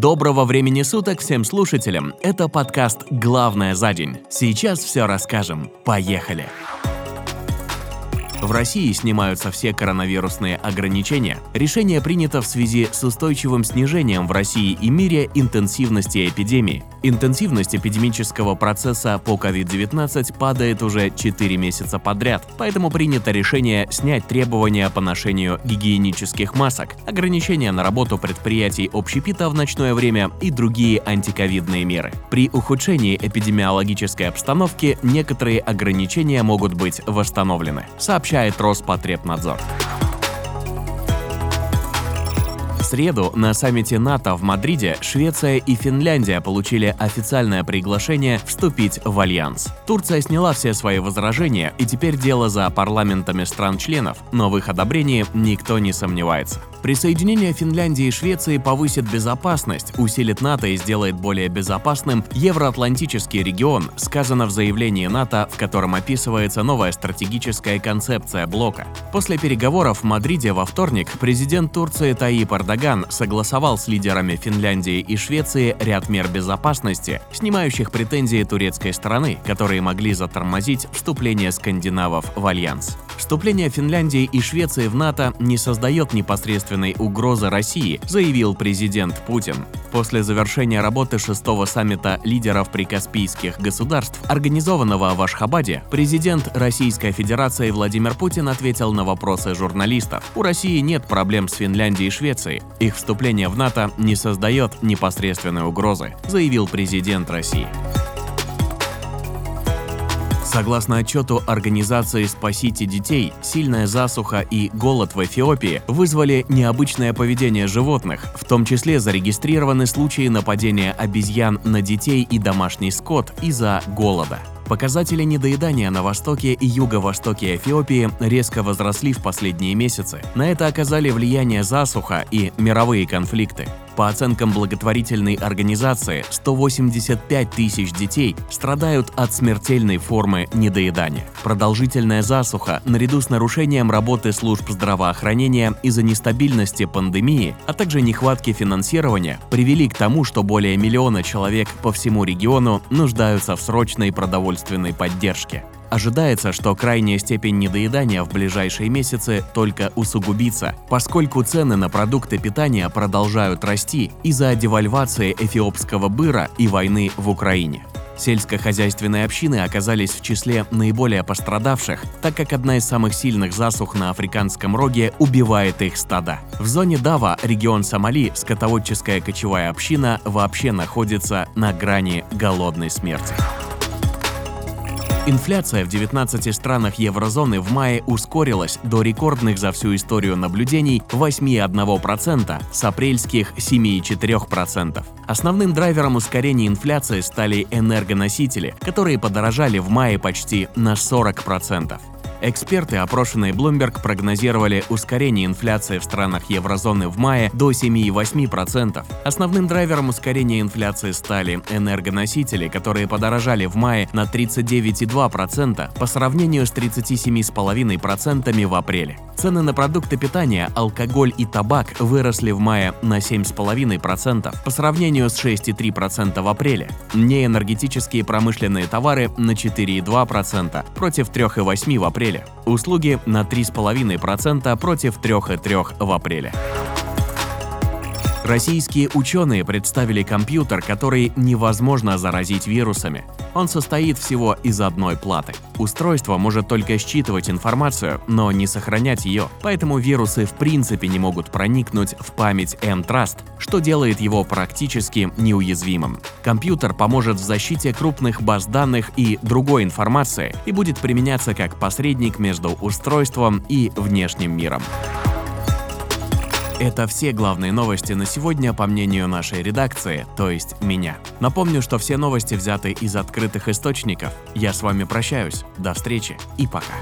Доброго времени суток всем слушателям. Это подкаст «Главное за день». Сейчас все расскажем. Поехали! В России снимаются все коронавирусные ограничения. Решение принято в связи с устойчивым снижением в России и мире интенсивности эпидемии. Интенсивность эпидемического процесса по COVID-19 падает уже 4 месяца подряд, поэтому принято решение снять требования по ношению гигиенических масок, ограничения на работу предприятий общепита в ночное время и другие антиковидные меры. При ухудшении эпидемиологической обстановки некоторые ограничения могут быть восстановлены, сообщает сообщает Роспотребнадзор. В среду на саммите НАТО в Мадриде Швеция и Финляндия получили официальное приглашение вступить в альянс. Турция сняла все свои возражения, и теперь дело за парламентами стран-членов, но в их одобрении никто не сомневается. Присоединение Финляндии и Швеции повысит безопасность, усилит НАТО и сделает более безопасным евроатлантический регион, сказано в заявлении НАТО, в котором описывается новая стратегическая концепция блока. После переговоров в Мадриде во вторник президент Турции Таип Эрдоган согласовал с лидерами Финляндии и Швеции ряд мер безопасности, снимающих претензии турецкой стороны, которые могли затормозить вступление скандинавов в альянс. Вступление Финляндии и Швеции в НАТО не создает непосредственной угрозы России, заявил президент Путин. После завершения работы шестого саммита лидеров прикаспийских государств, организованного в Ашхабаде, президент Российской Федерации Владимир Путин ответил на вопросы журналистов. У России нет проблем с Финляндией и Швецией. Их вступление в НАТО не создает непосредственной угрозы, заявил президент России. Согласно отчету организации «Спасите детей», сильная засуха и голод в Эфиопии вызвали необычное поведение животных, в том числе зарегистрированы случаи нападения обезьян на детей и домашний скот из-за голода. Показатели недоедания на востоке и юго-востоке Эфиопии резко возросли в последние месяцы. На это оказали влияние засуха и мировые конфликты. По оценкам благотворительной организации, 185 тысяч детей страдают от смертельной формы недоедания. Продолжительная засуха, наряду с нарушением работы служб здравоохранения из-за нестабильности пандемии, а также нехватки финансирования, привели к тому, что более миллиона человек по всему региону нуждаются в срочной продовольственной поддержке. Ожидается, что крайняя степень недоедания в ближайшие месяцы только усугубится, поскольку цены на продукты питания продолжают расти из-за девальвации эфиопского быра и войны в Украине. Сельскохозяйственные общины оказались в числе наиболее пострадавших, так как одна из самых сильных засух на Африканском роге убивает их стада. В зоне Дава, регион Сомали, скотоводческая кочевая община вообще находится на грани голодной смерти. Инфляция в 19 странах еврозоны в мае ускорилась до рекордных за всю историю наблюдений 8,1% с апрельских 7,4%. Основным драйвером ускорения инфляции стали энергоносители, которые подорожали в мае почти на 40%. Эксперты, опрошенные Bloomberg, прогнозировали ускорение инфляции в странах еврозоны в мае до 7,8%. Основным драйвером ускорения инфляции стали энергоносители, которые подорожали в мае на 39,2% по сравнению с 37,5% в апреле. Цены на продукты питания, алкоголь и табак выросли в мае на 7,5% по сравнению с 6,3% в апреле. Неэнергетические промышленные товары на 4,2% против 3,8% в апреле апреле. Услуги на 3,5% против 3,3% в апреле. Российские ученые представили компьютер, который невозможно заразить вирусами. Он состоит всего из одной платы. Устройство может только считывать информацию, но не сохранять ее, поэтому вирусы в принципе не могут проникнуть в память M-Trust, что делает его практически неуязвимым. Компьютер поможет в защите крупных баз данных и другой информации и будет применяться как посредник между устройством и внешним миром. Это все главные новости на сегодня, по мнению нашей редакции, то есть меня. Напомню, что все новости взяты из открытых источников. Я с вами прощаюсь. До встречи и пока.